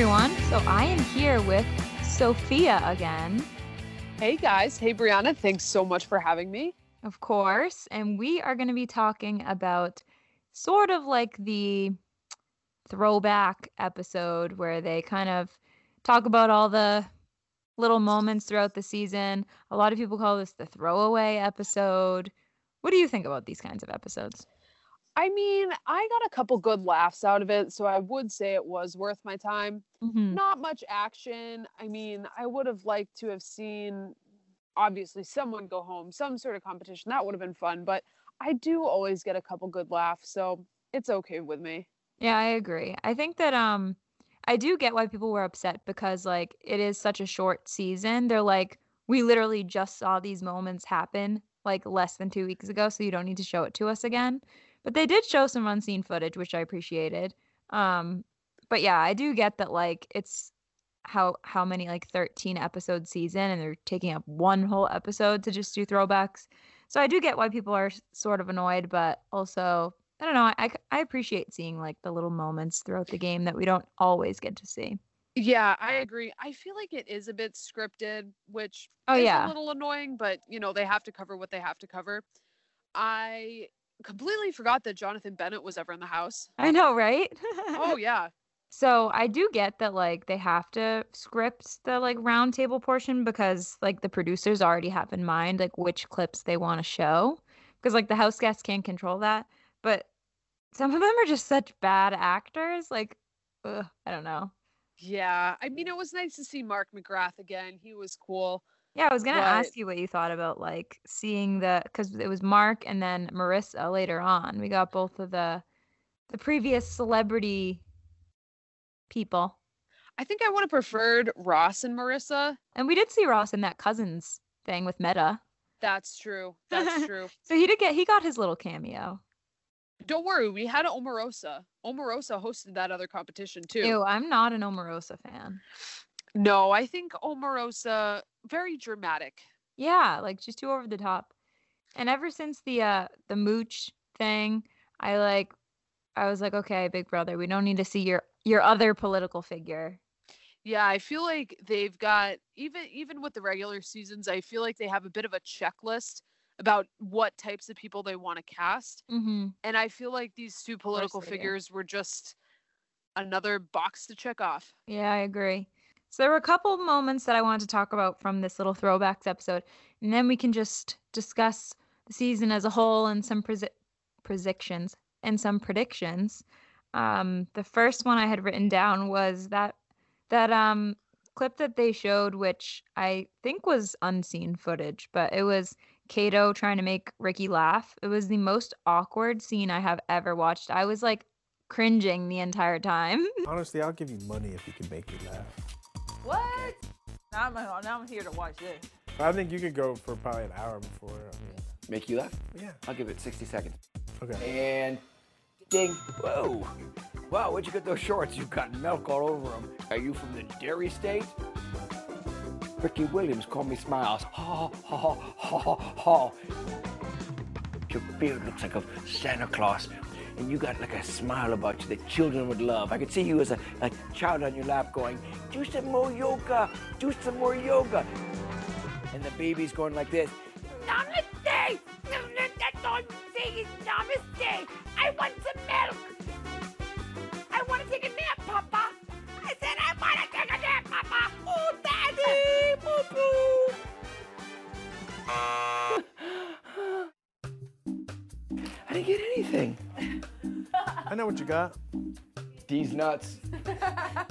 everyone. So I am here with Sophia again, Hey guys. Hey Brianna. Thanks so much for having me. of course, and we are going to be talking about sort of like the throwback episode where they kind of talk about all the little moments throughout the season. A lot of people call this the throwaway episode. What do you think about these kinds of episodes? I mean, I got a couple good laughs out of it, so I would say it was worth my time. Mhm. Not much action. I mean, I would have liked to have seen obviously someone go home, some sort of competition. That would have been fun, but I do always get a couple good laughs, so it's okay with me. Yeah, I agree. I think that um I do get why people were upset because like it is such a short season. They're like we literally just saw these moments happen like less than 2 weeks ago, so you don't need to show it to us again. But they did show some unseen footage, which I appreciated. Um but yeah, I do get that like it's how how many like 13 episode season and they're taking up one whole episode to just do throwbacks. So I do get why people are sort of annoyed, but also I don't know. I I appreciate seeing like the little moments throughout the game that we don't always get to see. Yeah, I agree. I feel like it is a bit scripted, which Oh is yeah, a little annoying, but you know, they have to cover what they have to cover. I completely forgot that Jonathan Bennett was ever in the house. I know, right? Oh yeah. so I do get that like they have to script the like round table portion because like the producers already have in mind like which clips they want to show because like the house guests can't control that. But some of them are just such bad actors. Like, ugh, I don't know. Yeah. I mean, it was nice to see Mark McGrath again. He was cool. Yeah, I was gonna ask you what you thought about like seeing the because it was Mark and then Marissa later on. We got both of the the previous celebrity people, I think I would have preferred Ross and Marissa. and we did see Ross in that cousins thing with Metta. That's true. That's true. So he did get he got his little cameo. Don't worry, we had Omarosa. Omarosa hosted that other competition too. Ew, I'm not an Omarosa fan. No, I think Omarosa very dramatic. Yeah, like just too over the top. And ever since the uh the mooch thing, I like I was like, okay, Big Brother, we don't need to see your your other political figure. Yeah, I feel like they've got even even with the regular seasons, I feel like they have a bit of a checklist about what types of people they want to cast. Mm-hmm. And I feel like these two political they do. figures were just another box to check off. Yeah, I agree. So there were a couple moments that I wanted to talk about from this little throwbacks episode, and then we can just discuss the season as a whole and some presi- predictions and some predictions. Um, the first one I had written down was that that um clip that they showed, which I think was unseen footage, but it was Kato trying to make Ricky laugh. It was the most awkward scene I have ever watched. I was like cringing the entire time. Honestly, I'll give you money if you can make me laugh. What? Now I'm, now I'm here to watch this. I think you could go for probably an hour before. I mean, Make you laugh? yeah. I'll give it 60 seconds. Okay. And ding. Whoa. Wow, where'd you get those shorts? You've got milk all over them. Are you from the dairy state? Ricky Williams called me Smiles. Ha ha ha ha ha ha. Your beard looks like a Santa Claus. And you got like a smile about you that children would love. I could see you as a, a child on your lap going, do some more yoga, do some more yoga. And the baby's going like this. Namaste! That's all I'm saying is namaste! I want some milk! I know what you got. These nuts.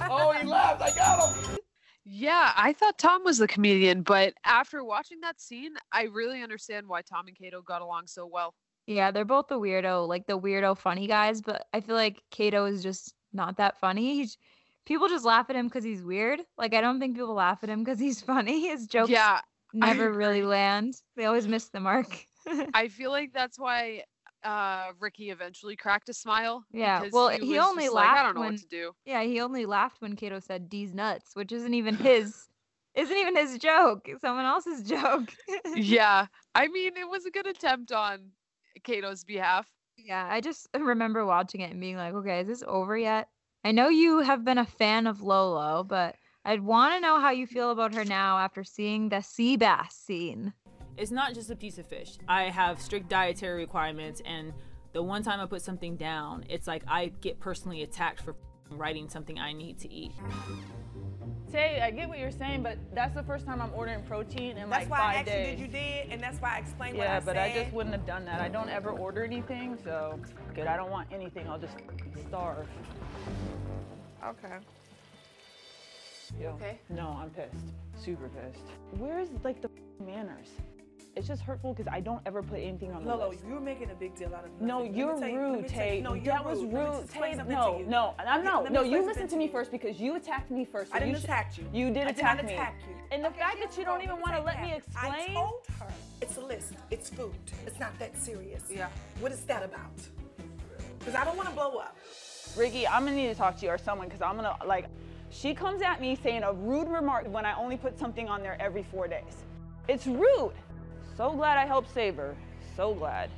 oh, he laughed! I got him! Yeah, I thought Tom was the comedian, but after watching that scene, I really understand why Tom and Kato got along so well. Yeah, they're both the weirdo, like the weirdo funny guys, but I feel like Kato is just not that funny. He's people just laugh at him because he's weird. Like I don't think people laugh at him because he's funny. His jokes Yeah, never really land. They always miss the mark. I feel like that's why uh Ricky eventually cracked a smile. Yeah, well, he was only laughed. like, I don't know when- what to do. yeah, he only laughed when Kato said D's nuts, which isn't even his isn't even his joke. It's someone else's joke. Yeah, I mean, it was a good attempt on Kato's behalf. yeah, I just remember watching it and being like, okay, is this over yet? I know you have been a fan of Lolo, but I'd want to know how you feel about her now after seeing the sea bass scene. It's not just a piece of fish. I have strict dietary requirements, and the one time I put something down, it's like I get personally attacked for writing something I need to eat. Tay, I get what you're saying, but that's the first time I'm ordering protein in That's like why I five asked you days. did you did, and that's why I explained what I yeah, but I just wouldn't have done that. I don't ever order anything, so good. I don't want anything. I'll just starve. Okay. Yo. okay? No, I'm pissed. Super pissed. Where's like the manners? It's just hurtful because I don't ever put anything on the Lolo, list. you're making a big deal out of No, nothing. Me you're rude, me tell you- Tay. No, you're that was rude. Tay, no, no, I'm no, no. You listen to me first because you attacked me first. so I didn't you attack you. You did I did attack not me. attack you. And the Okay, fact that you don't even want to let me explain. I told her it's a list. It's food. It's not that serious. Yeah. What is that about? Because I don't want to blow up. Ricky, I'm gonna need to talk to you or someone because I'm gonna like. She comes at me saying a rude remark when I only put something on there every four days. It's rude. So glad I helped save her. So glad.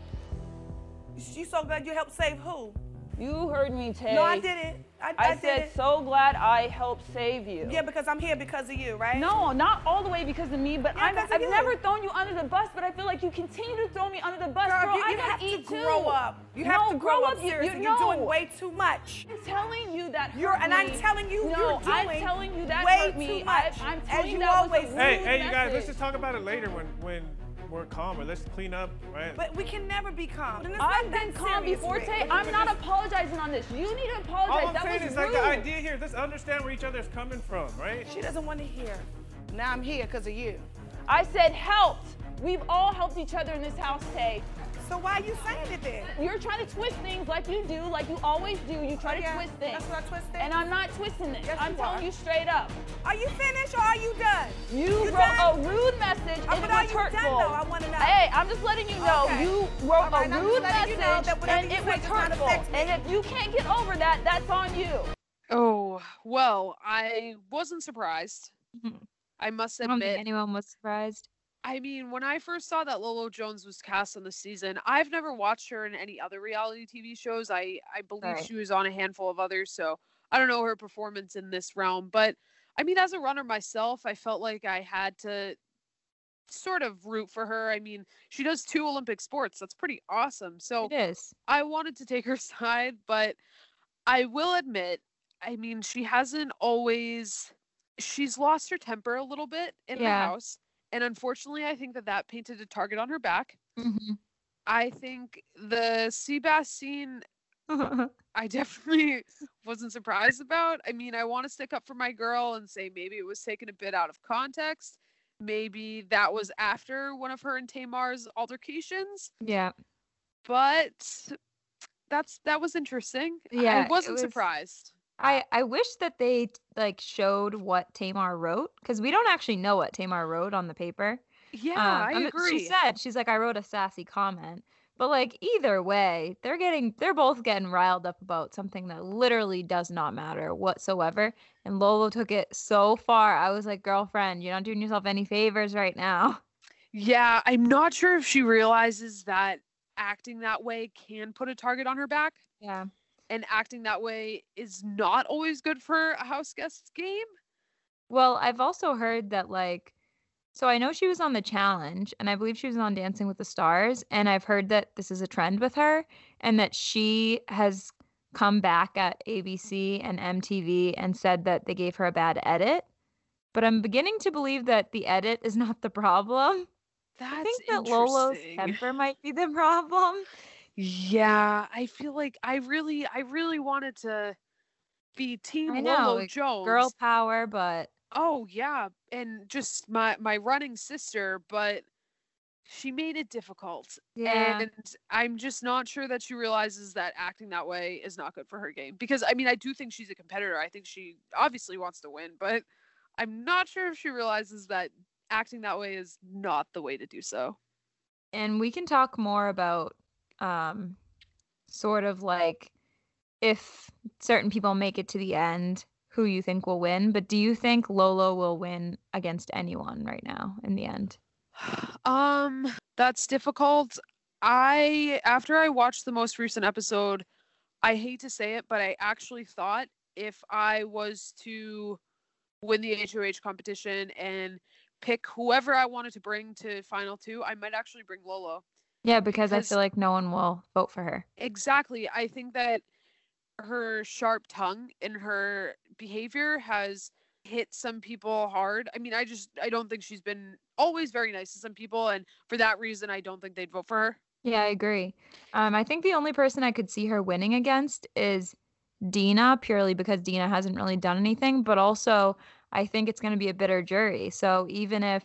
You so glad you helped save who? You heard me, Tay. No, I didn't. I, I, I said didn't. so glad I helped save you. Yeah, because I'm here because of you, right? No, not all the way because of me, but Yeah, I'm, of I've you. never thrown you under the bus, but I feel like you continue to throw me under the bus. Girl, Girl, you, I you gotta have eat to too. grow up. You no, have to grow, up. You, Seriously, you you're know. doing way too much. I'm telling you that. You're, hurt and I'm telling you, no, you're doing I'm telling you that way hurt me. too much. I, am as telling you that always was a do. Hey, hey, you guys, let's just talk about it later when when we're calmer. Let's clean up, right? But we can never be calm. I've been calm before, Rick. Tay. I'm not apologizing on this. You need to apologize. All I'm that saying was is rude. like the idea here. Let's understand where each other's coming from, right? She doesn't want to hear. Now I'm here because of you. I said helped. We've all helped each other in this house, Tay. So why are you saying it then? You're trying to twist things like you do, like you always do. You try Oh, to twist things. That's what I twisted? And I'm not twisting it. Yes, I'm you telling are. you straight up. Are you finished or are you done? You, You wrote done? a rude message Oh, and but it are was you done, hurtful. though? I wanna know. Hey, I'm just letting you know Okay. you wrote All right, a I'm rude just letting you know message and it was hurtful. And if you can't get over that, that's on you. Oh, well, I wasn't surprised. Mhm. I must I don't think admit. anyone was surprised. I mean, when I first saw that Lolo Jones was cast on the season, I've never watched her in any other reality TV shows. I I believe Right. she was on a handful of others, so I don't know her performance in this realm. But I mean, as a runner myself, I felt like I had to sort of root for her. I mean, she does two Olympic sports. That's pretty awesome. So It is. I wanted to take her side, but I will admit, I mean, she hasn't always. She's lost her temper a little bit in the house, and unfortunately, I think that that painted a target on her back. Mhm. I think the sea bass scene, I definitely wasn't surprised about. I mean, I want to stick up for my girl and say maybe it was taken a bit out of context. Maybe that was after one of her and Tamar's altercations yeah. but that's that was interesting. Yeah, I wasn't was- surprised. I I wish that they like showed what Tamar wrote because we don't actually know what Tamar wrote on the paper. Yeah, Um, I mean, agree. She said she's like I wrote a sassy comment, but like either way, they're getting they're both getting riled up about something that literally does not matter whatsoever. And Lolo took it so far. I was like, girlfriend, you're not doing yourself any favors right now. yeah, I'm not sure if she realizes that acting that way can put a target on her back, Yeah. And acting that way is not always good for a house guest's game. Well, I've also heard that like so I know she was on the challenge and I believe she was on Dancing with the Stars and I've heard that this is a trend with her and that she has come back at ABC and MTV and said that they gave her a bad edit. But I'm beginning to believe that the edit is not the problem. That's I think that Lolo's temper might be the problem. Yeah, I feel like I really, I really wanted to be Team I know, Lolo Jones. Girl power, but Oh yeah, and just my my running sister, but she made it difficult. yeah. And I'm just not sure that she realizes that acting that way is not good for her game. Because I mean, I do think she's a competitor. I think she obviously wants to win, but I'm not sure if she realizes that acting that way is not the way to do so. and we can talk more about um sort of like if certain people make it to the end who you think will win but do you think lolo will win against anyone right now in the end Um, that's difficult. I after I watched the most recent episode, I hate to say it, but I actually thought if I was to win the HOH competition and pick whoever I wanted to bring to final two, I might actually bring Lolo. Yeah, because I feel like no one will vote for her. Exactly. I think that her sharp tongue and her behavior has hit some people hard. I mean, I just I don't think she's been always very nice to some people and for that reason I don't think they'd vote for her. Yeah, I agree. Um, I think the only person I could see her winning against is Dina, purely because Dina hasn't really done anything, but also I think it's going to be a bitter jury. So even if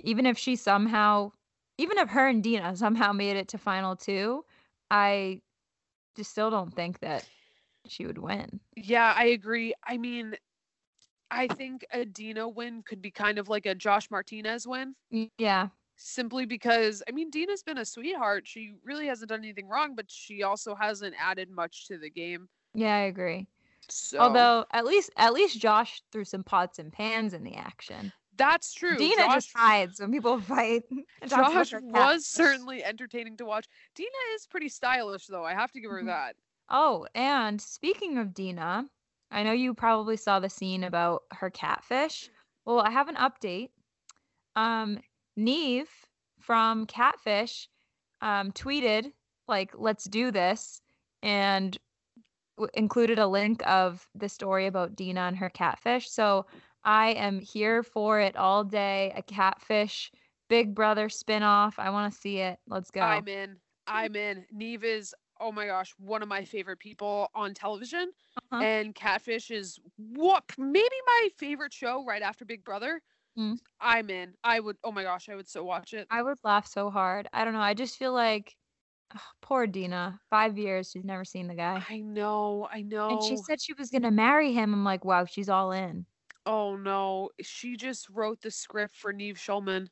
even if she somehow even if her and Dina somehow made it to final 2, I just still don't think that she would win. Yeah, I agree. I mean, I think a Dina win could be kind of like a Josh Martinez win. Yeah. simply because I mean Dina's been a sweetheart. She really hasn't done anything wrong, but she also hasn't added much to the game. Yeah, I agree. So Although at least at least Josh threw some pots and pans in the action. That's true. Dina Josh, just hides when people fight. Josh was certainly entertaining to watch. Dina is pretty stylish though. I have to give her Mhm. that. Oh, and speaking of Dina, I know you probably saw the scene about her catfish. Well, I have an update. Um, Nev from Catfish um, tweeted like, "Let's do this," and w- included a link of the story about Dina and her catfish. So I am here for it all day. A catfish Big Brother spinoff. I want to see it. Let's go. I'm in. I'm in. Nev is oh my gosh, one of my favorite people on television. Uh-huh. And Catfish is what maybe my favorite show right after Big Brother. Mm. I'm in. I would oh my gosh, I would so watch it. I would laugh so hard. I don't know. I just feel like ugh, poor Dina. Five years, she's never seen the guy. I know, I know. And she said she was gonna marry him. I'm like, wow, she's all in. Oh no, she just wrote the script for Nev Schulman.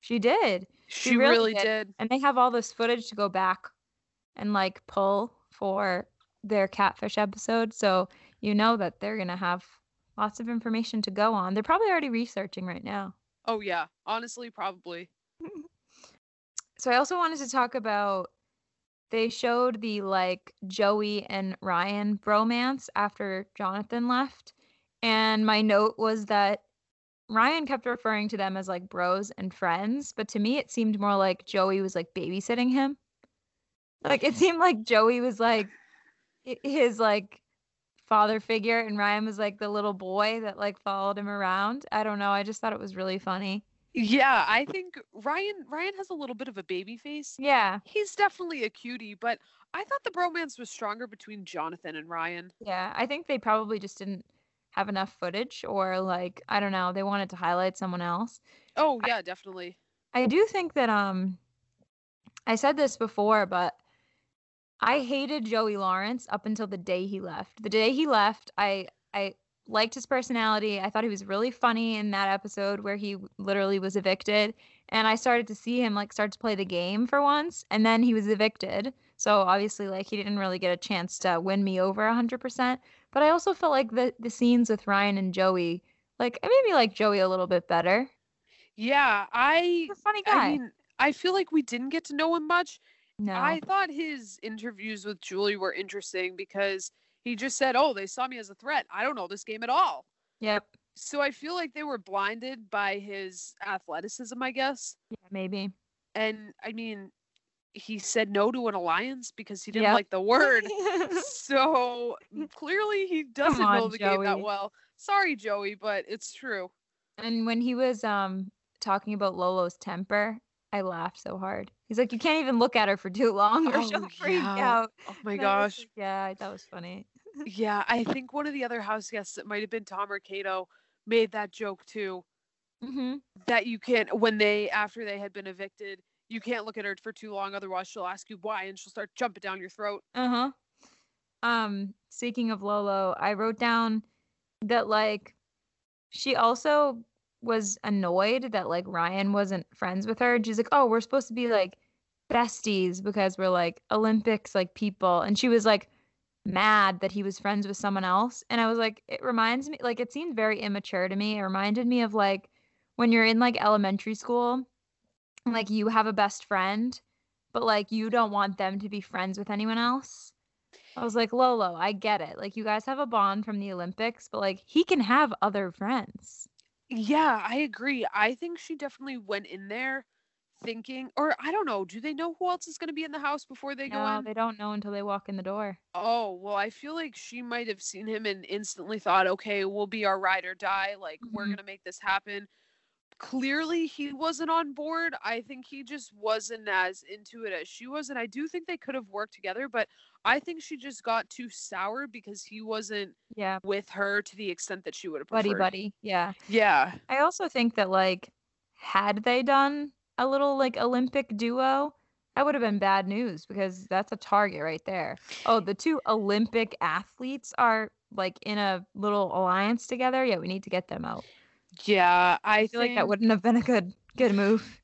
She did. She, really really, did. did. And they have all this footage to go back and like pull for their catfish episode. So you know that they're gonna have lots of information to go on. They're probably already researching right now. Oh yeah, honestly, probably. So I also wanted to talk about they showed the like Joey and Ryan bromance after Jonathan left. And my note was that Ryan kept referring to them as like bros and friends, but to me it seemed more like Joey was like babysitting him. Like it seemed like Joey was like his like father figure and Ryan was like the little boy that like followed him around. I don't know. I just thought it was really funny. Yeah, I think Ryan Ryan has a little bit of a baby face. Yeah. He's definitely a cutie, but I thought the bromance was stronger between Jonathan and Ryan. Yeah, I think they probably just didn't have enough footage or like I don't know, they wanted to highlight someone else. Oh yeah, definitely. I do think that um I said this before, but I hated Joey Lawrence up until the day he left. The day he left, I I liked his personality. I thought he was really funny in that episode where he literally was evicted. And I started to see him like start to play the game for once, and then he was evicted. So obviously, like he didn't really get a chance to win me over hundred percent. But I also felt like the the scenes with Ryan and Joey, like it made me like Joey a little bit better. Yeah, I He's a funny guy. I mean, I feel like we didn't get to know him much. no, I thought his interviews with Julie were interesting because he just said, "Oh, they saw me as a threat. I don't know this game at all." yep, So I feel like they were blinded by his athleticism, I guess. yeah, maybe. And I mean, he said no to an alliance because he didn't Yep. like the word. so clearly he doesn't know on, the game that well. Sorry, Joey, but it's true. And when he was um talking about Lolo's temper, I laughed so hard. He's like, you can't even look at her for too long, or she'll Oh, freak yeah. out. Oh my And I gosh. like, yeah, that was funny. Yeah, I think one of the other house guests, it might have been Tom or Kato, made that joke too. hmm That you can't, when they, after they had been evicted, you can't look at her for too long, otherwise she'll ask you why and she'll start jumping down your throat. Uh huh. Um, speaking of Lolo, I wrote down that like she also was annoyed that like Ryan wasn't friends with her. And she's like, "Oh, we're supposed to be like besties because we're like Olympics like people." And she was like mad that he was friends with someone else. And I was like, it reminds me like it seemed very immature to me. It reminded me of like when you're in like elementary school, like you have a best friend, but like you don't want them to be friends with anyone else. I was like, Lolo, I get it. Like, you guys have a bond from the Olympics, but like, he can have other friends. Yeah, I agree. I think she definitely went in there thinking, or I don't know, do they know who else is going to be in the house before they go in? No, they don't know until they walk in the door. Oh, well, I feel like she might have seen him and instantly thought, okay, we'll be our ride or die. Like, we're Mhm. going to make this happen. Clearly, he wasn't on board. I think he just wasn't as into it as she was. And I do think they could have worked together, but I think she just got too sour because he wasn't Yeah, with her to the extent that she would have preferred. buddy, buddy. Yeah. Yeah. I also think that like had they done a little like Olympic duo, that would have been bad news because that's a target right there. Oh, the two Olympic athletes are like in a little alliance together. Yeah, we need to get them out. Yeah. I, I feel like that wouldn't have been a good good move.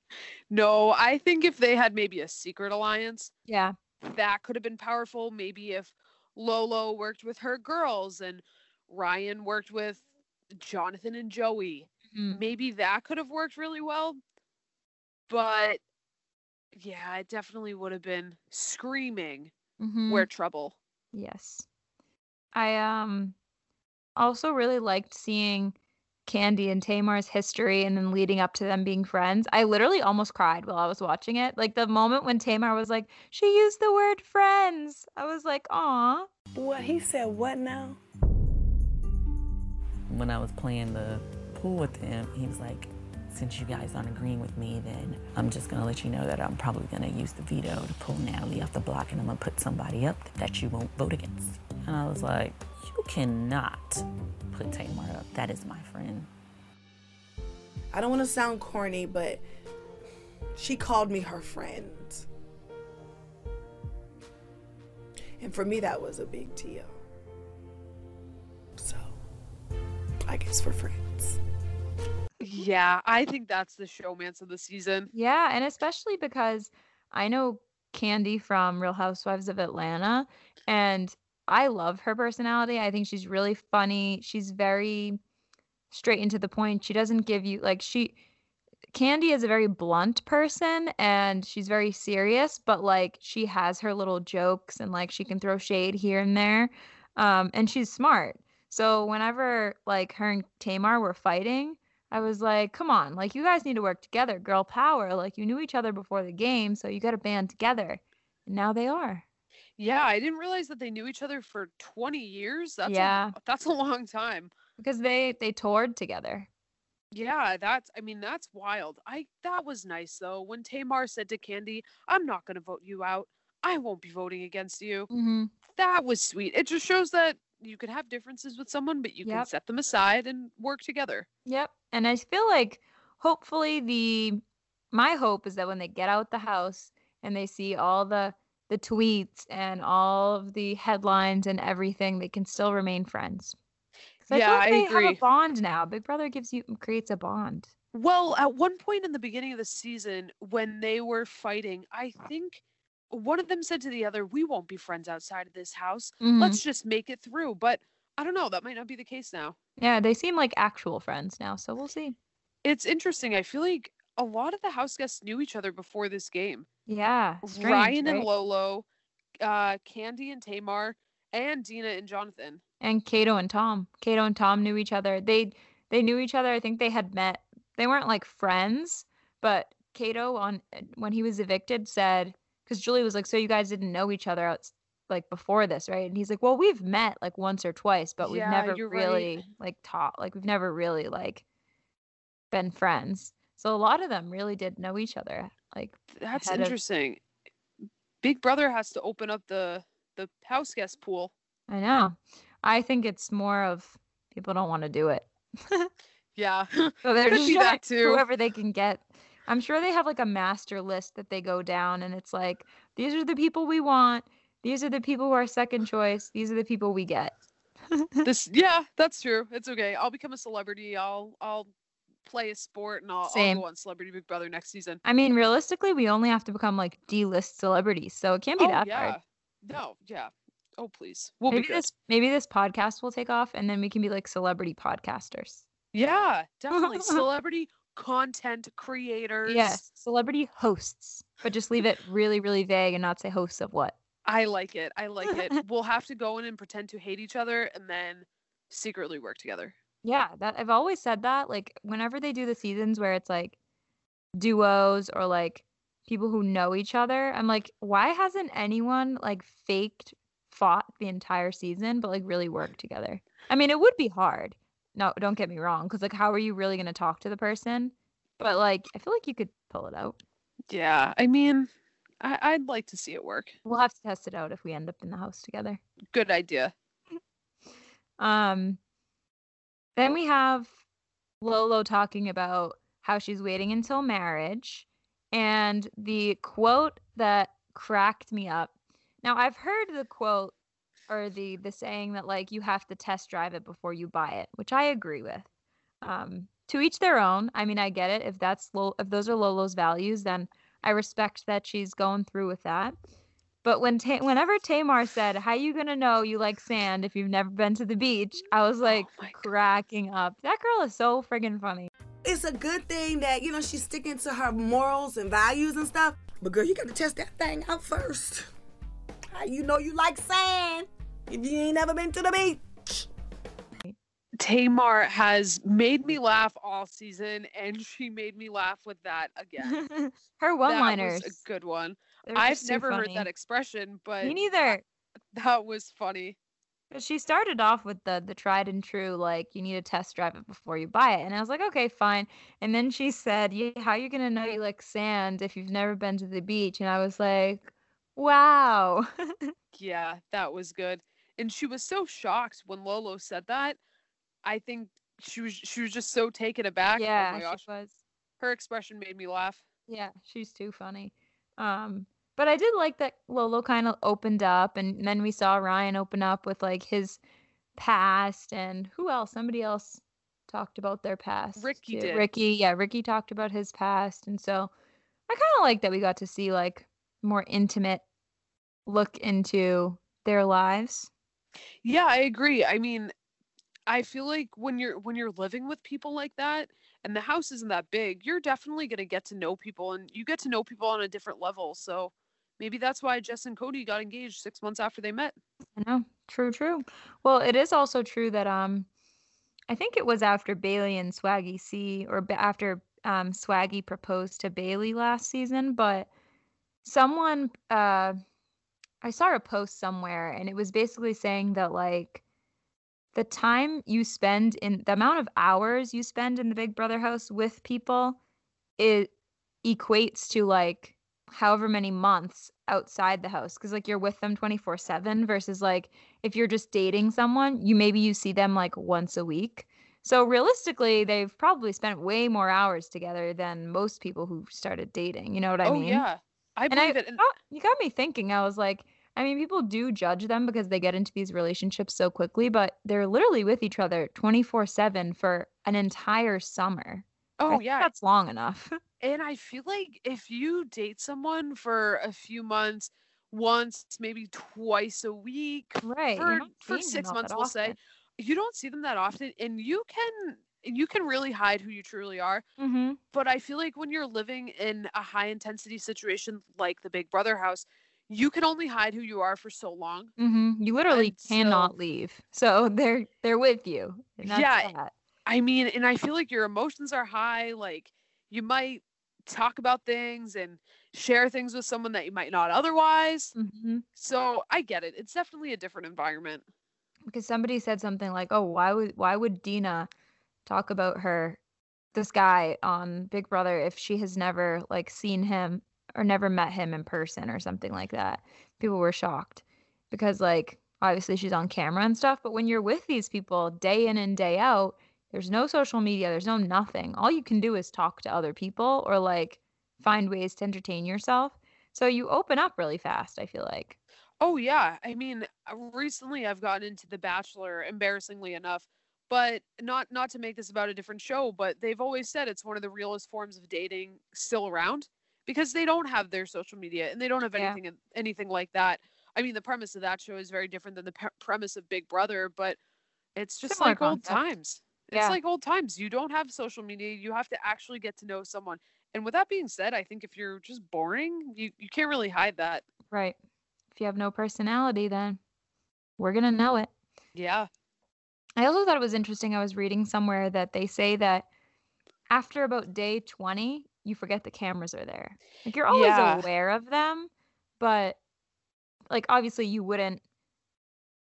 No, I think if they had maybe a secret alliance, Yeah. that could have been powerful. Maybe if Lolo worked with her girls and Ryan worked with Jonathan and Joey, Mhm. maybe that could have worked really well. But yeah, it definitely would have been screaming Mhm. we're trouble. Yes. I um also really liked seeing Kandi and Tamar's history and then leading up to them being friends. I literally almost cried while I was watching it. Like the moment when Tamar was like, she used the word friends. I was like, aw. What he said, what now? when I was playing the pool with him, he was like, since you guys aren't agreeing with me, then I'm just gonna let you know that I'm probably gonna use the veto to pull Natalie off the block and I'm gonna put somebody up that you won't vote against. And I was like, you cannot put Tamar up. That is my friend. I don't want to sound corny, but she called me her friend. And for me, that was a big deal. So, I guess we're friends. Yeah, I think that's the showmance of the season. Yeah, and especially because I know Kandi from Real Housewives of Atlanta and I love her personality. I think she's really funny. She's very straight into the point. She doesn't give you like she Kandi is a very blunt person and she's very serious, but like she has her little jokes and like she can throw shade here and there. Um and she's smart. So whenever like her and Tamar were fighting, I was like, come on, like you guys need to work together, girl power. Like you knew each other before the game, so you got to band together. And now they are. Yeah, I didn't realize that they knew each other for 20 years. That's Yeah. a, that's a long time. Because they they toured together. Yeah, that's I mean that's wild. I that was nice though when Tamar said to Kandi, "I'm not going to vote you out. I won't be voting against you." Mm-hmm. That was sweet. It just shows that you can have differences with someone, but you can set them aside and work together. Yep. And I feel like hopefully the my hope is that when they get out the house and they see all the the tweets and all of the headlines and everything, they can still remain friends. I Yeah, feel like I they have a bond now. Big Brother gives you creates a bond. Well, at one point in the beginning of the season when they were fighting, I think one of them said to the other, "We won't be friends outside of this house. Mhm. Let's just make it through." But I don't know, that might not be the case now. Yeah, they seem like actual friends now, so we'll see. It's interesting. I feel like a lot of the house guests knew each other before this game. Yeah. Strange, Ryan and right? Lolo, uh, Kandi and Tamar, and Dina and Jonathan. and Kato and Tom. Kato and Tom knew each other. They they knew each other. I think they had met. They weren't like friends, but Kato on when he was evicted said because Julie was like, "So you guys didn't know each other out like before this, right?" And he's like, "Well, we've met like once or twice, but we've Yeah, never you're right. really like taught. Like we've never really like been friends." So a lot of them really did know each other. Like That's Ahead of- interesting. Big Brother has to open up the the house guest pool. I know. I think it's more of people don't want to do it. Yeah. So they're Could just that too. whoever they can get. I'm sure they have like a master list that they go down, and it's like these are the people we want. These are the people who are second choice. These are the people we get. this yeah, that's true. It's okay. I'll become a celebrity. I'll I'll play a sport and I'll, I'll go on Celebrity Big Brother next season. I mean, realistically, we only have to become like D-list celebrities, so it can't be oh that yeah. hard. No, yeah. Oh please. We'll Maybe be this maybe this podcast will take off, and then we can be like celebrity podcasters. Yeah, definitely. Celebrity content creators. Yes, celebrity hosts, but just leave it really, really vague and not say hosts of what. I like it. I like it. we'll have to go in and pretend to hate each other and then secretly work together. Yeah, that I've always said that. Like whenever they do the seasons where it's like duos or like people who know each other, I'm like, why hasn't anyone like faked fought the entire season but like really worked together? I mean, it would be hard. No, don't get me wrong, because like, how are you really gonna talk to the person? But like, I feel like you could pull it out. Yeah, I mean, I- I'd like to see it work. We'll have to test it out if we end up in the house together. Good idea. Um, then we have Lolo talking about how she's waiting until marriage, and the quote that cracked me up. Now I've heard the quote or the the saying that like you have to test drive it before you buy it, which I agree with. Um, to each their own. I mean, I get it. If that's Lo- if those are Lolo's values, then I respect that she's going through with that. But when Ta- whenever Tamar said, "How you gonna know you like sand if you've never been to the beach?" I was oh like my God. cracking up. That girl is so friggin' funny. It's a good thing that, you know, she's sticking to her morals and values and stuff. But girl, you gotta test that thing out first. How you know you like sand if you ain't never been to the beach? Tamar has made me laugh all season, and she made me laugh with that again. Her That one-liners. that was a good one. They're I've never heard that expression, but Me neither. that was funny. But she started off with the the tried and true, like you need to test drive it before you buy it, and I was like, okay, fine. And then she said, "Yeah, how are you gonna know you like sand if you've never been to the beach?" And I was like, wow. Yeah, that was good. And she was so shocked when Lolo said that. I think she was she was just so taken aback. yeah, oh she was. Her expression made me laugh. Yeah, she's too funny. Um, but I did like that Lolo kind of opened up, and then we saw Ryan open up with like his past, and who else? Somebody else talked about their past. Ricky too. did. Ricky, yeah, Ricky talked about his past, and so I kind of like that we got to see like more intimate look into their lives. Yeah, I agree. I mean, I feel like when you're when you're living with people like that and the house isn't that big, you're definitely going to get to know people and you get to know people on a different level. So maybe that's why Jess and Cody got engaged 6 months after they met. I know. True, true. Well, it is also true that um I think it was after Bayleigh and Swaggy C or after um Swaggy proposed to Bayleigh last season, but someone uh I saw a post somewhere and it was basically saying that like the time you spend in the amount of hours you spend in the Big Brother house with people it equates to like however many months outside the house because like you're with them 24 7 versus like if you're just dating someone you maybe you see them like once a week so realistically they've probably spent way more hours together than most people who started dating you know what i oh mean yeah. I and I, believe it. And got- you got me thinking i was like i mean people do judge them because they get into these relationships so quickly but they're literally with each other 24 7 for an entire summer I oh yeah, that's long enough And I feel like if you date someone for a few months, once, maybe twice a week, right for, for six months, we'll say, you don't see them that often, and you can you can really hide who you truly are. Mhm. But I feel like when you're living in a high intensity situation like the Big Brother house, you can only hide who you are for so long. hmm You literally And cannot so- leave. So they're they're with you. Yeah, that. I mean, and I feel like your emotions are high. Like you might talk about things and share things with someone that you might not otherwise. hmm So I get it. It's definitely a different environment. Because somebody said something like, "Oh, why would why would Dina talk about her this guy on Big Brother if she has never like seen him or never met him in person or something like that?" People were shocked because like obviously she's on camera and stuff, but when you're with these people day in and day out, there's no social media, there's no nothing. All you can do is talk to other people or like find ways to entertain yourself. So you open up really fast, I feel like. Oh yeah, I mean, uh, recently I've gotten into The Bachelor, embarrassingly enough, but not not to make this about a different show, but they've always said it's one of the realest forms of dating still around because they don't have their social media and they don't have Yeah. anything anything like that. I mean, the premise of that show is very different than the pe- premise of Big Brother, but it's just Similar like old times. It's Yeah. like old times. You don't have social media. You have to actually get to know someone. And with that being said, I think if you're just boring, you, you can't really hide that. Right. if you have no personality, then we're gonna know it. Yeah. I also thought it was interesting. I was reading somewhere that they say that after about day 20, you forget the cameras are there. Like you're always Yeah. aware of them, but like obviously you wouldn't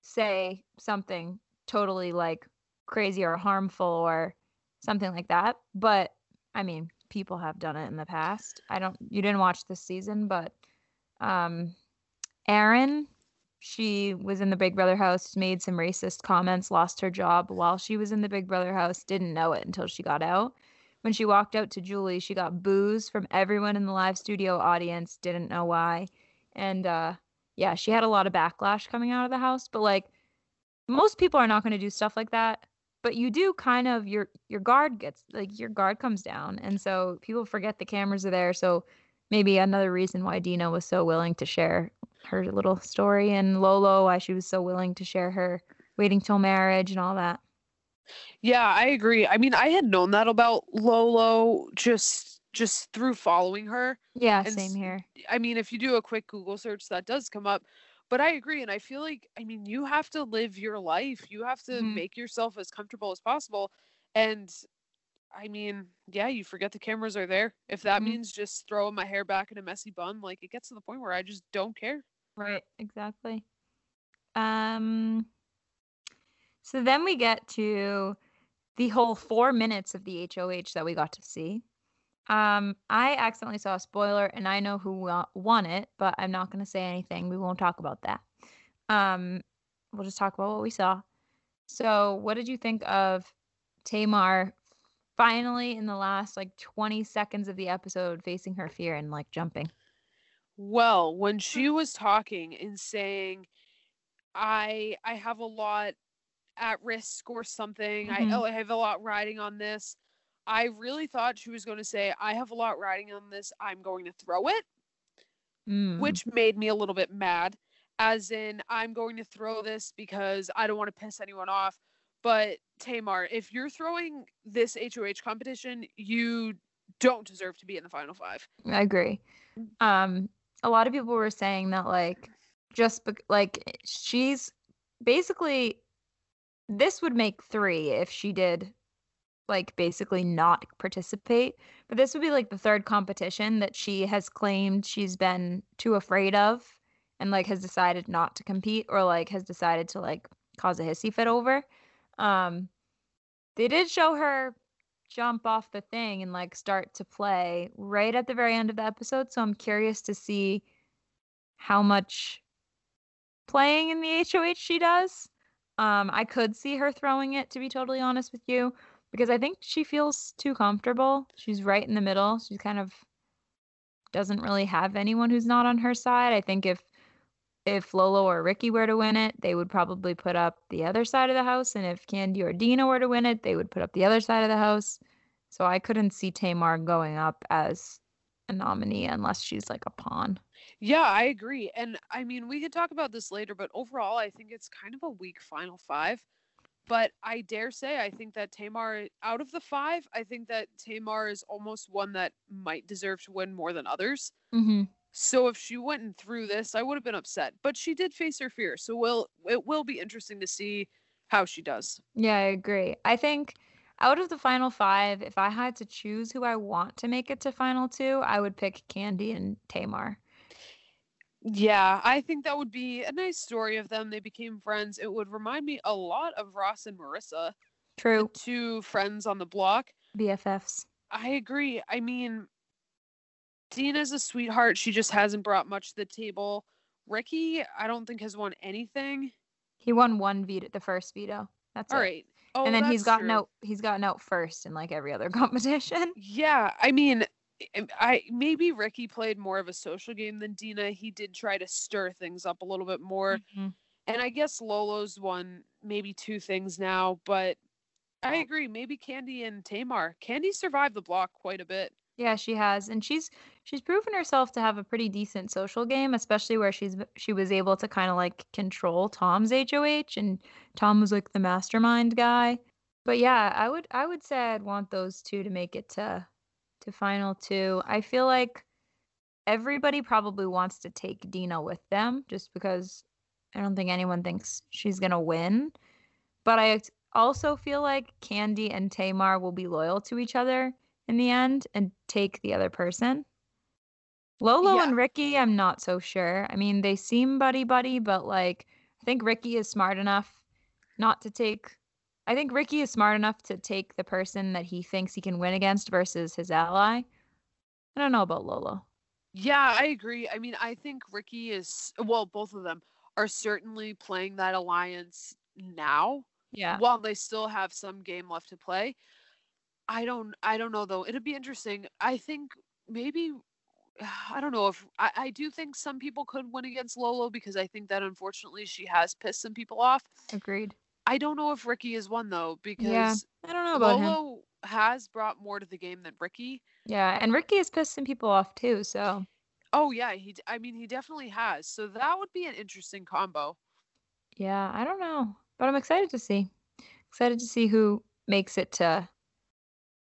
say something totally like crazy or harmful or something like that. But I mean, people have done it in the past. I don't you didn't watch this season, but um Aaryn, she was in the Big Brother house, made some racist comments, lost her job while she was in the Big Brother house, didn't know it until she got out. When she walked out to Julie, she got boos from everyone in the live studio audience, didn't know why. And uh yeah, she had a lot of backlash coming out of the house, but like most people are not going to do stuff like that, but you do kind of your your guard gets like your guard comes down and so people forget the cameras are there, so maybe another reason why Dina was so willing to share her little story and Lolo why she was so willing to share her waiting till marriage and all that. Yeah, I agree. I mean, I had known that about Lolo just just through following her. Yeah, And same here. I mean, if you do a quick Google search, that does come up. But I agree. And I feel like, I mean, you have to live your life. You have to Mhm. make yourself as comfortable as possible. And I mean, yeah, you forget the cameras are there. If that Mhm. means just throwing my hair back in a messy bun, like it gets to the point where I just don't care. Right, exactly. Um so then we get to the whole 4 minutes of the HOH that we got to see. Um I accidentally saw a spoiler and I know who won it, but I'm not going to say anything. We won't talk about that. Um we'll just talk about what we saw. So, what did you think of Tamar finally in the last like 20 seconds of the episode facing her fear and like jumping? Well, when she was talking and saying, I I have a lot at risk or something. Mhm. I oh I have a lot riding on this. I really thought she was going to say, I have a lot riding on this. I'm going to throw it, Mm. which made me a little bit mad. As in, I'm going to throw this because I don't want to piss anyone off. But Tamar, if you're throwing this HOH competition, you don't deserve to be in the final five. I agree. Um, a lot of people were saying that like just bec- like she's basically this would make three if she did like basically not participate. But this would be like the third competition that she has claimed she's been too afraid of and like has decided not to compete or like has decided to like cause a hissy fit over. Um they did show her jump off the thing and like start to play right at the very end of the episode. So I'm curious to see how much playing in the HOH she does. Um, I could see her throwing it to be totally honest with you because I think she feels too comfortable. She's right in the middle. She kind of doesn't really have anyone who's not on her side. I think if if Lolo or Ricky were to win it, they would probably put up the other side of the house. And if Kandi or Dina were to win it, they would put up the other side of the house. So I couldn't see Tamar going up as a nominee unless she's like a pawn. Yeah, I agree. And I mean, we could talk about this later, but overall, I think it's kind of a weak final five. But I dare say, I think that Tamar, out of the five, I think that Tamar is almost one that might deserve to win more than others. Mm-hmm. So if she went and through this, I would have been upset. But she did face her fear, so will it will be interesting to see how she does. Yeah, I agree. I think out of the final five, if I had to choose who I want to make it to final two, I would pick Kandi and Tamar. Yeah, I think that would be a nice story of them. They became friends. It would remind me a lot of Ross and Marissa, True. two friends on the block. BFFs. I agree. I mean, Dina's a sweetheart. She just hasn't brought much to the table. Ricky, I don't think has won anything. He won one veto, the first veto. That's All it. right. Oh, and then he's gotten true. out. He's gotten out first in like every other competition. Yeah, I mean, I- I maybe Ricky played more of a social game than Dina. He did try to stir things up a little bit more. Mhm. And I guess Lolo's won maybe two things now, but I agree. Maybe Kandi and Tamar. Kandi survived the block quite a bit. Yeah, she has, and she's she's proven herself to have a pretty decent social game, especially where she's she was able to kind of like control Tom's HOH, and Tom was like the mastermind guy. But yeah, I would I would say I'd want those two to make it to to final two. I feel like everybody probably wants to take Dina with them just because I don't think anyone thinks she's going to win. But I also feel like Kandi and Tamar will be loyal to each other in the end and take the other person. Lolo Yeah. and Ricky, I'm not so sure. I mean, they seem buddy buddy, but like I think Ricky is smart enough not to take I think Ricky is smart enough to take the person that he thinks he can win against versus his ally. I don't know about Lolo. Yeah, I agree. I mean, I think Ricky is well, both of them are certainly playing that alliance now Yeah. while they still have some game left to play. I don't I don't know though. It'd be interesting. I think maybe I don't know if I, I do think some people could win against Lolo because I think that unfortunately she has pissed some people off. Agreed. I don't know if Ricky is one though because Yeah, I don't know about him. Lolo has brought more to the game than Ricky. Yeah, and Ricky has pissed some people off too, so Oh yeah, he. I mean he definitely has. So that would be an interesting combo. yeah, I don't know. But I'm excited to see. Excited to see who makes it to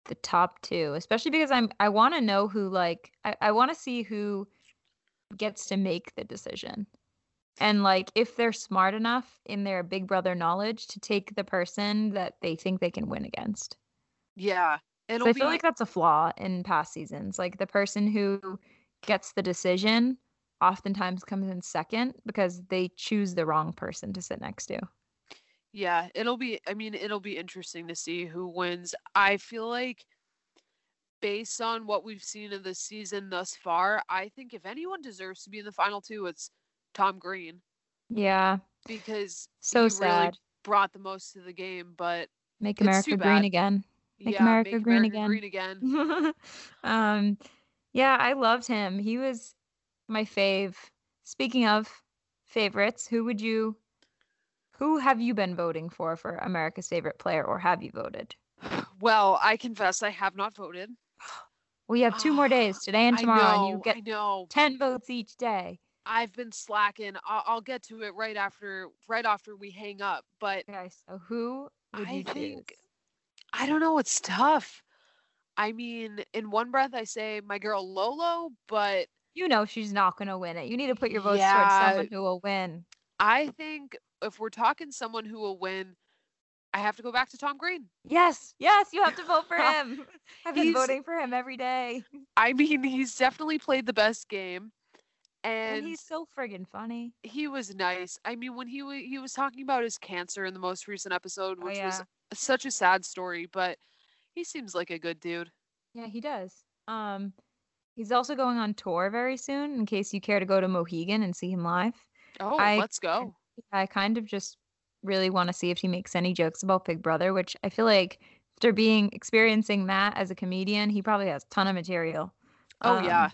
the top two, especially because I'm I want to know who like I, I want to see who gets to make the decision. And like if they're smart enough in their big brother knowledge to take the person that they think they can win against. Yeah. It'll I be feel like that's a flaw in past seasons. Like the person who gets the decision oftentimes comes in second because they choose the wrong person to sit next to. Yeah, it'll be I mean, it'll be interesting to see who wins. I feel like based on what we've seen of the season thus far, I think if anyone deserves to be in the final two, it's Tom Green Yeah. because So he really sad. brought the most to the game, but Make America green again. Make yeah, America make green America again. green again. um yeah, I loved him. He was my fave. Speaking of favorites, who would you who have you been voting for for America's favorite player or have you voted? Well, I confess I have not voted. We have two more days, today and tomorrow, and you get know. 10 votes each day. I've been slacking. I'll, I'll get to it right after right after we hang up, but Okay, so who would I you choose? I don't know. It's tough. I mean, in one breath, I say my girl Lolo, but You know she's not going to win it. You need to put your votes Yeah. towards someone who will win. I think if we're talking someone who will win, I have to go back to Tom Green. Yes, yes, you have to vote for him. I've been He's- voting for him every day. I mean, he's definitely played the best game, And, and, he's so friggin' funny. he was nice. I mean, when he wa- he was talking about his cancer in the most recent episode, Oh, which was such a sad story, but he seems like a good dude. Yeah, he does. Um, he's also going on tour very soon. In case you care to go to Mohegan and see him live. Oh, I- let's go. I kind of just really want to see if he makes any jokes about Big Brother, which I feel like after being experiencing that as a comedian, he probably has a ton of material. Oh Um, yeah.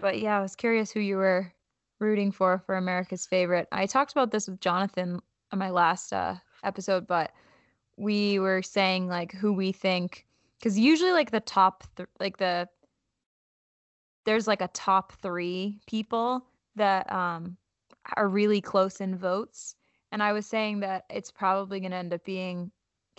But yeah, I was curious who you were rooting for for America's favorite. I talked about this with Jonathan on my last uh, episode, but we were saying like who we think because usually like the top th- like the there's like a top three people that um are really close in votes, and I was saying that it's probably going to end up being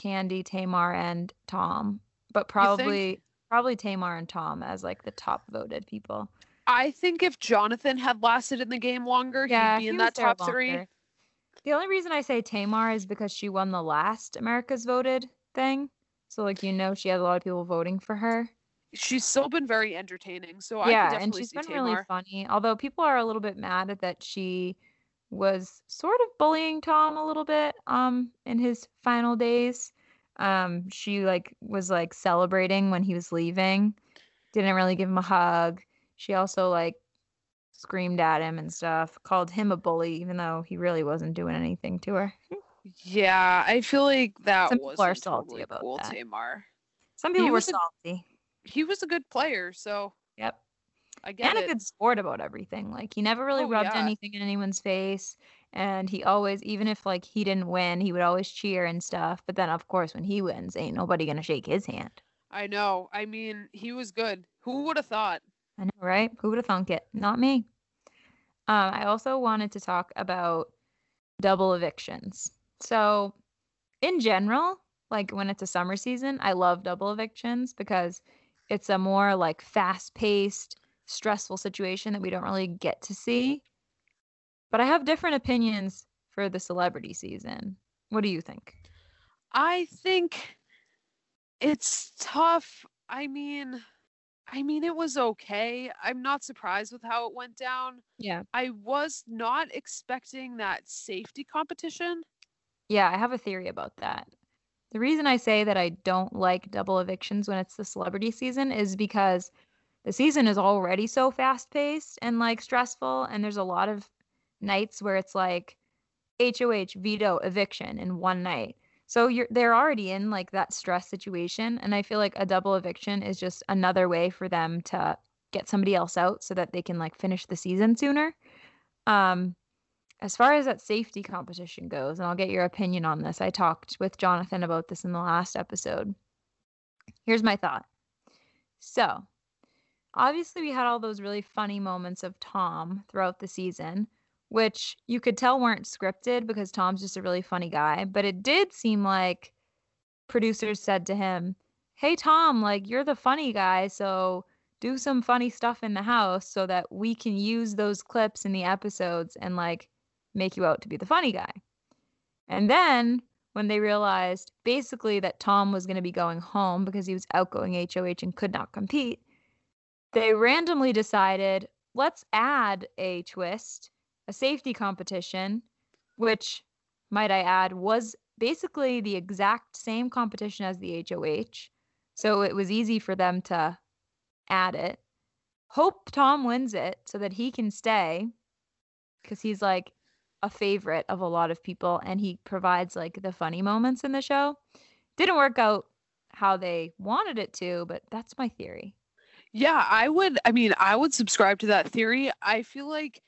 Kandi, Tamar, and Tom, but probably probably Tamar and Tom as like the top voted people. I think if Jonathan had lasted in the game longer, Yeah, he'd be in that top three. The only reason I say Tamar is because she won the last America's Voted thing. So like you know she had a lot of people voting for her. She's still been very entertaining, so I yeah, and she's been Tamar. really funny. Although people are a little bit mad that she was sort of bullying Tom a little bit um in his final days. Um she like was like celebrating when he was leaving. Didn't really give him a hug. She also like screamed at him and stuff, called him a bully even though he really wasn't doing anything to her. Yeah, I feel like that Some people was are salty totally about cool, that. Tamar. Some people were was a- salty. He was a good player, so Yep. I get and it. a good sport about everything. Like he never really Oh, rubbed yeah. anything in anyone's face, and he always, even if like he didn't win, he would always cheer and stuff. But then, of course, when he wins, ain't nobody gonna shake his hand. I know. I mean, he was good. Who would have thought? I know, right? Who would have thunk it? Not me. Um, I also wanted to talk about double evictions. So, in general, like when it's a summer season, I love double evictions because it's a more like fast-paced stressful situation that we don't really get to see. But I have different opinions for the celebrity season. What do you think? I think it's tough. I mean, I mean, it was okay. I'm not surprised with how it went down. Yeah. I was not expecting that safety competition. Yeah, I have a theory about that. The reason I say that I don't like double evictions when it's the celebrity season is because the season is already so fast paced and like stressful, and there's a lot of nights where it's like HOH veto eviction in one night. So you're they're already in like that stress situation, and I feel like a double eviction is just another way for them to get somebody else out so that they can like finish the season sooner. Um, as far as that safety competition goes, and I'll get your opinion on this, I talked with Jonathan about this in the last episode. Here's my thought. So, obviously, we had all those really funny moments of Tom throughout the season, which you could tell weren't scripted because Tom's just a really funny guy. But it did seem like producers said to him, Hey, Tom, like, you're the funny guy, so do some funny stuff in the house so that we can use those clips in the episodes and, like, make you out to be the funny guy. And then when they realized basically that Tom was going to be going home because he was outgoing HOH and could not compete, they randomly decided let's add a twist, a safety competition, which, might I add, was basically the exact same competition as the HOH. So it was easy for them to add it. Hope Tom wins it so that he can stay because he's like a favorite of a lot of people and he provides like the funny moments in the show. Didn't work out how they wanted it to, but that's my theory. Yeah, I would. I mean, I would subscribe to that theory. I feel like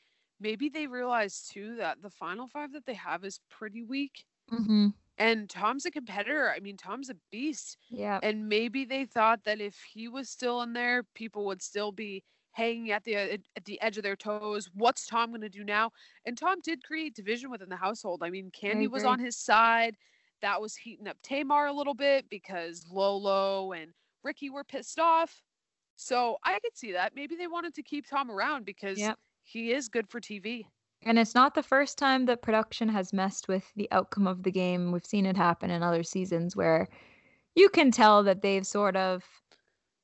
maybe they realized too that the final five that they have is pretty weak. Mm-hmm. And Tom's a competitor. I mean, Tom's a beast. Yeah. And maybe they thought that if he was still in there, people would still be hanging at the uh, at the edge of their toes. What's Tom going to do now? And Tom did create division within the household. I mean, Kandi was on his side. That was heating up Tamar a little bit because Lolo and Ricky were pissed off. So I could see that. Maybe they wanted to keep Tom around because Yep. He is good for TV. And it's not the first time that production has messed with the outcome of the game. We've seen it happen in other seasons where you can tell that they've sort of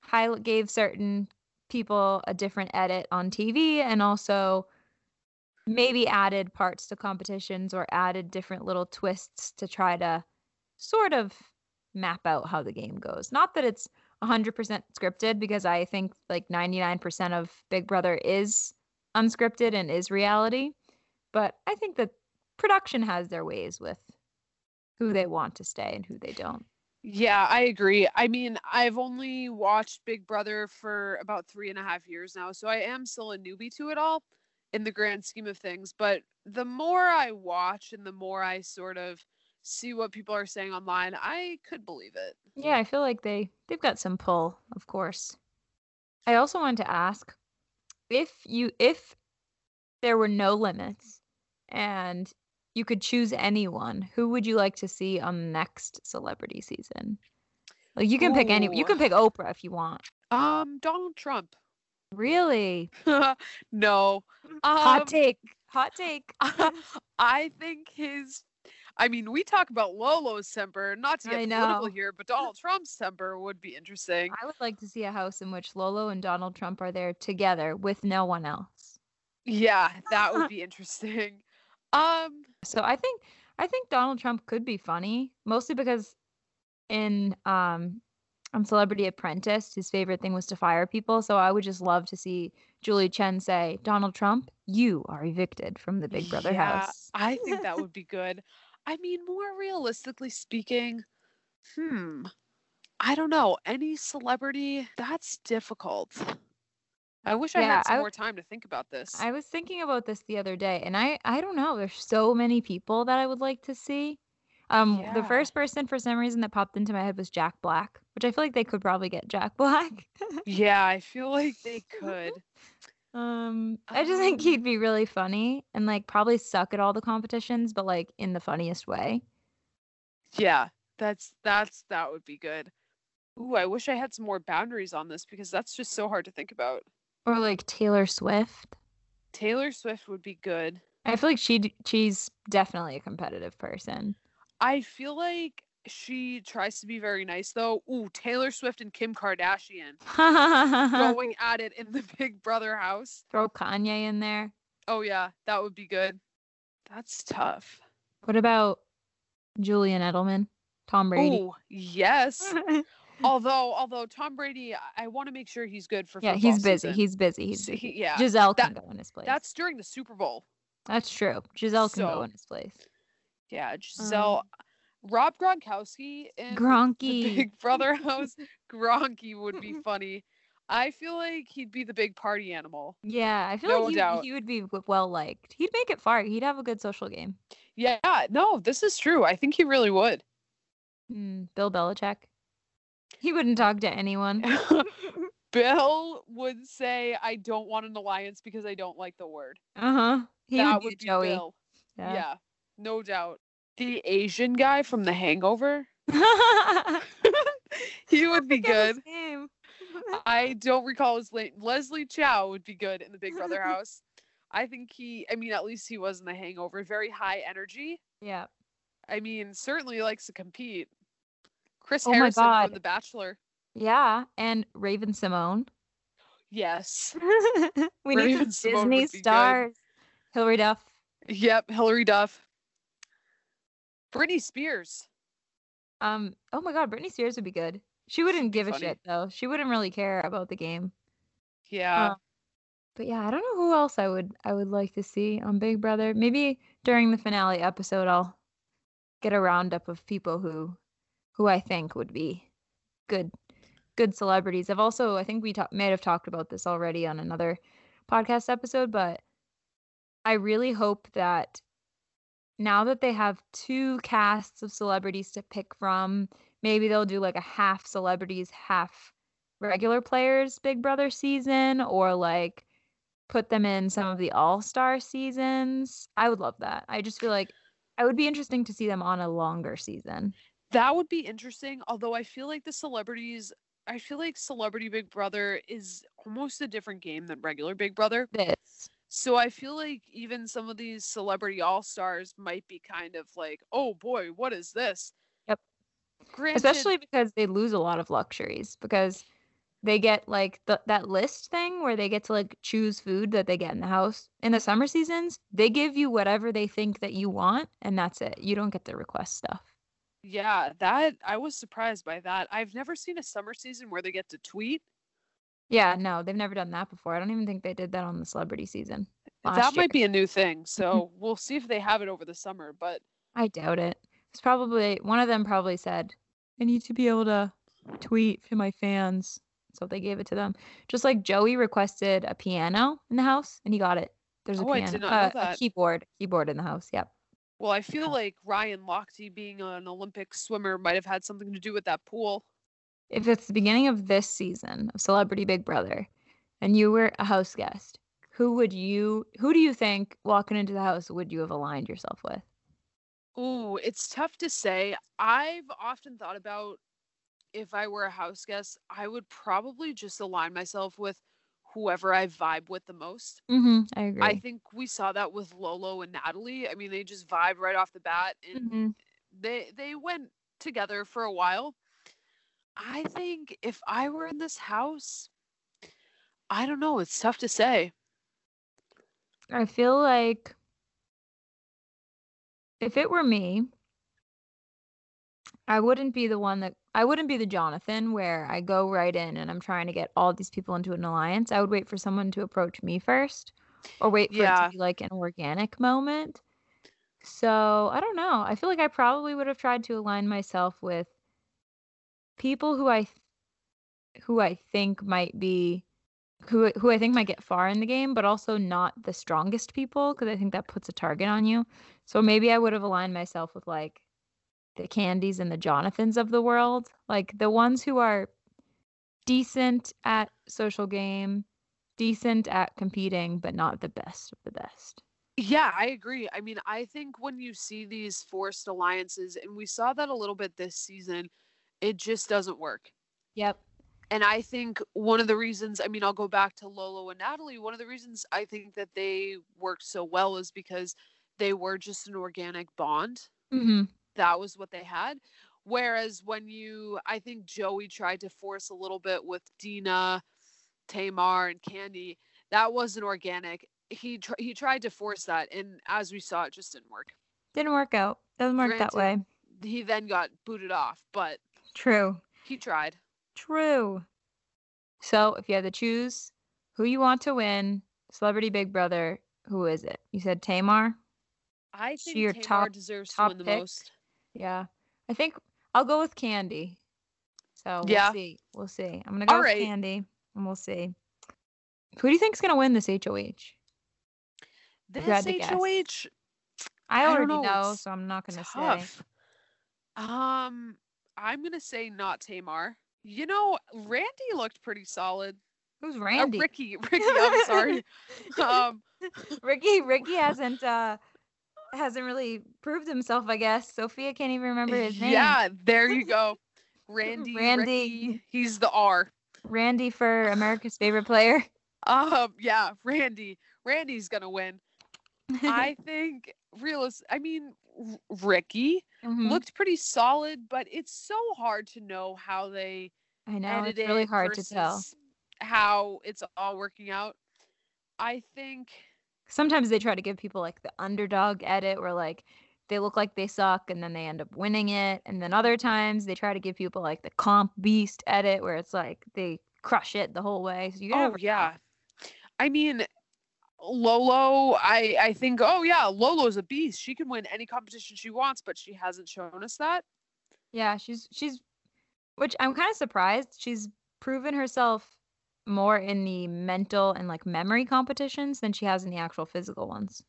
highlight gave certain people a different edit on TV and also maybe added parts to competitions or added different little twists to try to sort of map out how the game goes. Not that it's 100% scripted because I think like 99% of Big Brother is unscripted and is reality. But I think that production has their ways with who they want to stay and who they don't. Yeah, I agree. I mean, I've only watched Big Brother for about three and a half years now, so I am still a newbie to it all in the grand scheme of things. But the more I watch and the more I sort of see what people are saying online, I could believe it. Yeah, I feel like they they've got some pull, of course. I also wanted to ask if you if there were no limits and you could choose anyone, who would you like to see on the next celebrity season? Like you can pick any you can pick Oprah if you want. Um, Donald Trump. Really? no. Hot Um, take. Hot take. I think his. I mean, we talk about Lolo's temper, not to get political here, but Donald Trump's temper would be interesting. I would like to see a house in which Lolo and Donald Trump are there together with no one else. Yeah, that would be interesting. Um, So I think I think Donald Trump could be funny, mostly because in um on Celebrity Apprentice, his favorite thing was to fire people. So I would just love to see Julie Chen say, Donald Trump, you are evicted from the Big Brother yeah, house. I think that would be good. I mean, more realistically speaking, hmm, I don't know. Any celebrity, that's difficult. I wish I had some I more time to think about this. I was thinking about this the other day, and I I don't know. There's so many people that I would like to see. Um, the first person for some reason that popped into my head was Jack Black, which I feel like they could probably get Jack Black. yeah, I feel like they could. Um, I just think Um, he'd be really funny and like probably suck at all the competitions, but like in the funniest way. Yeah, that's that's that would be good. Ooh, I wish I had some more boundaries on this because that's just so hard to think about. Or like Taylor Swift. Taylor Swift would be good. I feel like she she's definitely a competitive person. I feel like she tries to be very nice though. Ooh, Taylor Swift and Kim Kardashian going at it in the Big Brother house. Throw Kanye in there. Oh yeah, that would be good. That's tough. What about Julian Edelman? Tom Brady. Ooh, yes. although, although Tom Brady, I, want to make sure he's good for. yeah, he's busy. He's busy. He's busy. he- yeah, Gisele can go in his place. that's during the Super Bowl. that's true. Gisele can So- go in his place. Yeah, Gisele, um, Rob Gronkowski in Gronky. Big Brother house. Gronky would be funny. I feel like he'd be the big party animal. Yeah, I feel No like he, doubt. he would be well liked. He'd make it far. He'd have a good social game. Yeah, no, this is true. I think he really would. Hmm, Bill Belichick. He wouldn't talk to anyone. Bill would say, "I don't want an alliance because I don't like the word." Uh huh. He that would be Joey. Bill. Yeah. no doubt. The Asian guy from The Hangover. he would be good. I don't recall his name. Leslie Chow would be good in the Big Brother house. I think he. I mean, at least he was in The Hangover. Very high energy. yeah. I mean, certainly likes to compete. Chris Oh Harrison from The Bachelor. Yeah. And Raven-Symoné. Yes. we need Raven some Simone Disney be good. stars. Hilary Duff. Yep. Hilary Duff. Britney Spears. Um. Oh my God, Britney Spears would be good. She wouldn't give a shit though. She wouldn't really care about the game. Yeah. Uh, But yeah, I don't know who else I would I would like to see on Big Brother. Maybe during the finale episode, I'll get a roundup of people who who I think would be good good celebrities. I've also I think we ta- may have talked about this already on another podcast episode, but I really hope that now that they have two casts of celebrities to pick from, maybe they'll do like a half celebrities, half regular players Big Brother season or like put them in some of the all-star seasons. I would love that. I just feel like it would be interesting to see them on a longer season. That would be interesting. Although I feel like the celebrities, I feel like Celebrity Big Brother is almost a different game than regular Big Brother. This. So I feel like even some of these celebrity all stars might be kind of like, oh boy, what is this? Yep. Granted, Especially because they lose a lot of luxuries because they get like the, that list thing where they get to like choose food that they get in the house. In the summer seasons, they give you whatever they think that you want and that's it. You don't get to request stuff. yeah, that I was surprised by that. I've never seen a summer season where they get to tweet. Yeah, no, they've never done that before. I don't even think they did that on the celebrity season. that year. might be a new thing. So we'll see if they have it over the summer. But I doubt it. It's probably one of them probably said, I need to be able to tweet to my fans. So they gave it to them. Just like Joey requested a piano in the house and he got it. There's a Oh, I piano, did not uh, a keyboard, keyboard in the house. Yep. well, I feel like Ryan Lochte being an Olympic swimmer might have had something to do with that pool. If it's the beginning of this season of Celebrity Big Brother and you were a house guest, who would you who do you think walking into the house would you have aligned yourself with? Ooh, it's tough to say. I've often thought about if I were a house guest, I would probably just align myself with whoever I vibe with the most. Mm-hmm. I agree. I think we saw that with Lolo and Natalie. I mean, they just vibe right off the bat and Mhm. they they went together for a while. I think if I were in this house, I don't know, it's tough to say. I feel like if it were me, I wouldn't be the one that I wouldn't be the Jonathan where I go right in and I'm trying to get all these people into an alliance. I would wait for someone to approach me first or wait for it to be like an organic moment. So, I don't know. I feel like I probably would have tried to align myself with people who I who I think might be who who I think might get far in the game, but also not the strongest people because I think that puts a target on you. So maybe I would have aligned myself with like the Kandis and the Jonathans of the world, like the ones who are decent at social game, decent at competing, but not the best of the best. Yeah, I agree. I mean, I think when you see these forced alliances, and we saw that a little bit this season, it just doesn't work. Yep. And I think one of the reasons, I mean, I'll go back to Lolo and Natalie. One of the reasons I think that they worked so well is because they were just an organic bond. Mm-hmm. That was what they had. Whereas when you, I think Joey tried to force a little bit with Dina, Tamar, and Kandi, that wasn't organic. He tr- he tried to force that, and as we saw, it just didn't work. Didn't work out. Doesn't work that way. He then got booted off, but True. he tried. True. So if you had to choose who you want to win, Celebrity Big Brother, who is it? You said Tamar? I She think your Tamar top- deserves to top win the pick? most. Yeah. I think I'll go with Kandi. So we'll Yeah. see. We'll see. I'm gonna go All with right. Kandi and we'll see. Who do you think's gonna win this HOH? This you to. HOH, I I already know, know, so I'm not gonna say. Um, I'm gonna say not Tamar. You know, Randy looked pretty solid. Who's Uh, Randy? Ricky, Ricky. I'm sorry. um, Ricky Ricky hasn't uh hasn't really proved himself, I guess. Sophia can't even remember his name. yeah, there you go. Randy. Randy. Ricky, he's the R. Randy for America's favorite player. Um, yeah, Randy. Randy's gonna win. I think realist. I mean, R- Ricky Mhm. looked pretty solid, but it's so hard to know how they I know it's really hard to tell. How it's all working out. I think. Sometimes they try to give people like the underdog edit where like they look like they suck and then they end up winning it. And then other times they try to give people like the comp beast edit where it's like they crush it the whole way. So you Oh know. yeah. I mean, Lolo. I I think. Oh yeah, Lolo's a beast. She can win any competition she wants, but she hasn't shown us that. Yeah, she's she's which I'm kind of surprised. She's proven herself more in the mental and like memory competitions than she has in the actual physical ones.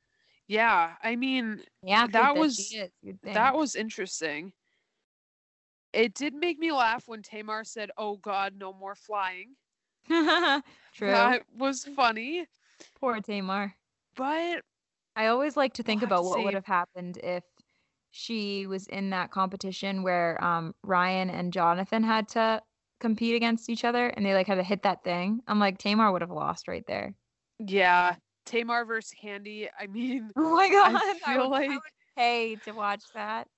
Yeah, I mean, yeah, That that, was- is, that was interesting. It did make me laugh when Tamar said, "Oh God, no more flying." True. That was funny, Poor Tamar. but I always like to think have about to what would have happened if she was in that competition where um Ryan and Jonathan had to compete against each other and they like had to hit that thing. I'm like Tamar would have lost right there. yeah, Tamar versus Kandi. I mean, Oh my god. I feel would, I like would pay to watch that.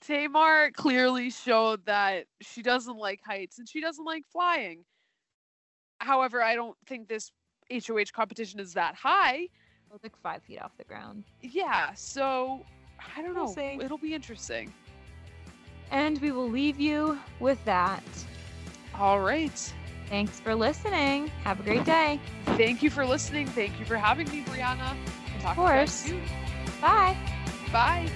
Tamar clearly showed that she doesn't like heights and she doesn't like flying. However, I don't think this HOH competition is that high. It was like five feet off the ground. Yeah, so I don't We'll know. Oh. see. It'll be interesting. And we will leave you with that. All right. Thanks for listening. Have a great day. Thank you for listening. Thank you for having me, Brianna. Talk to you course. Bye. Bye.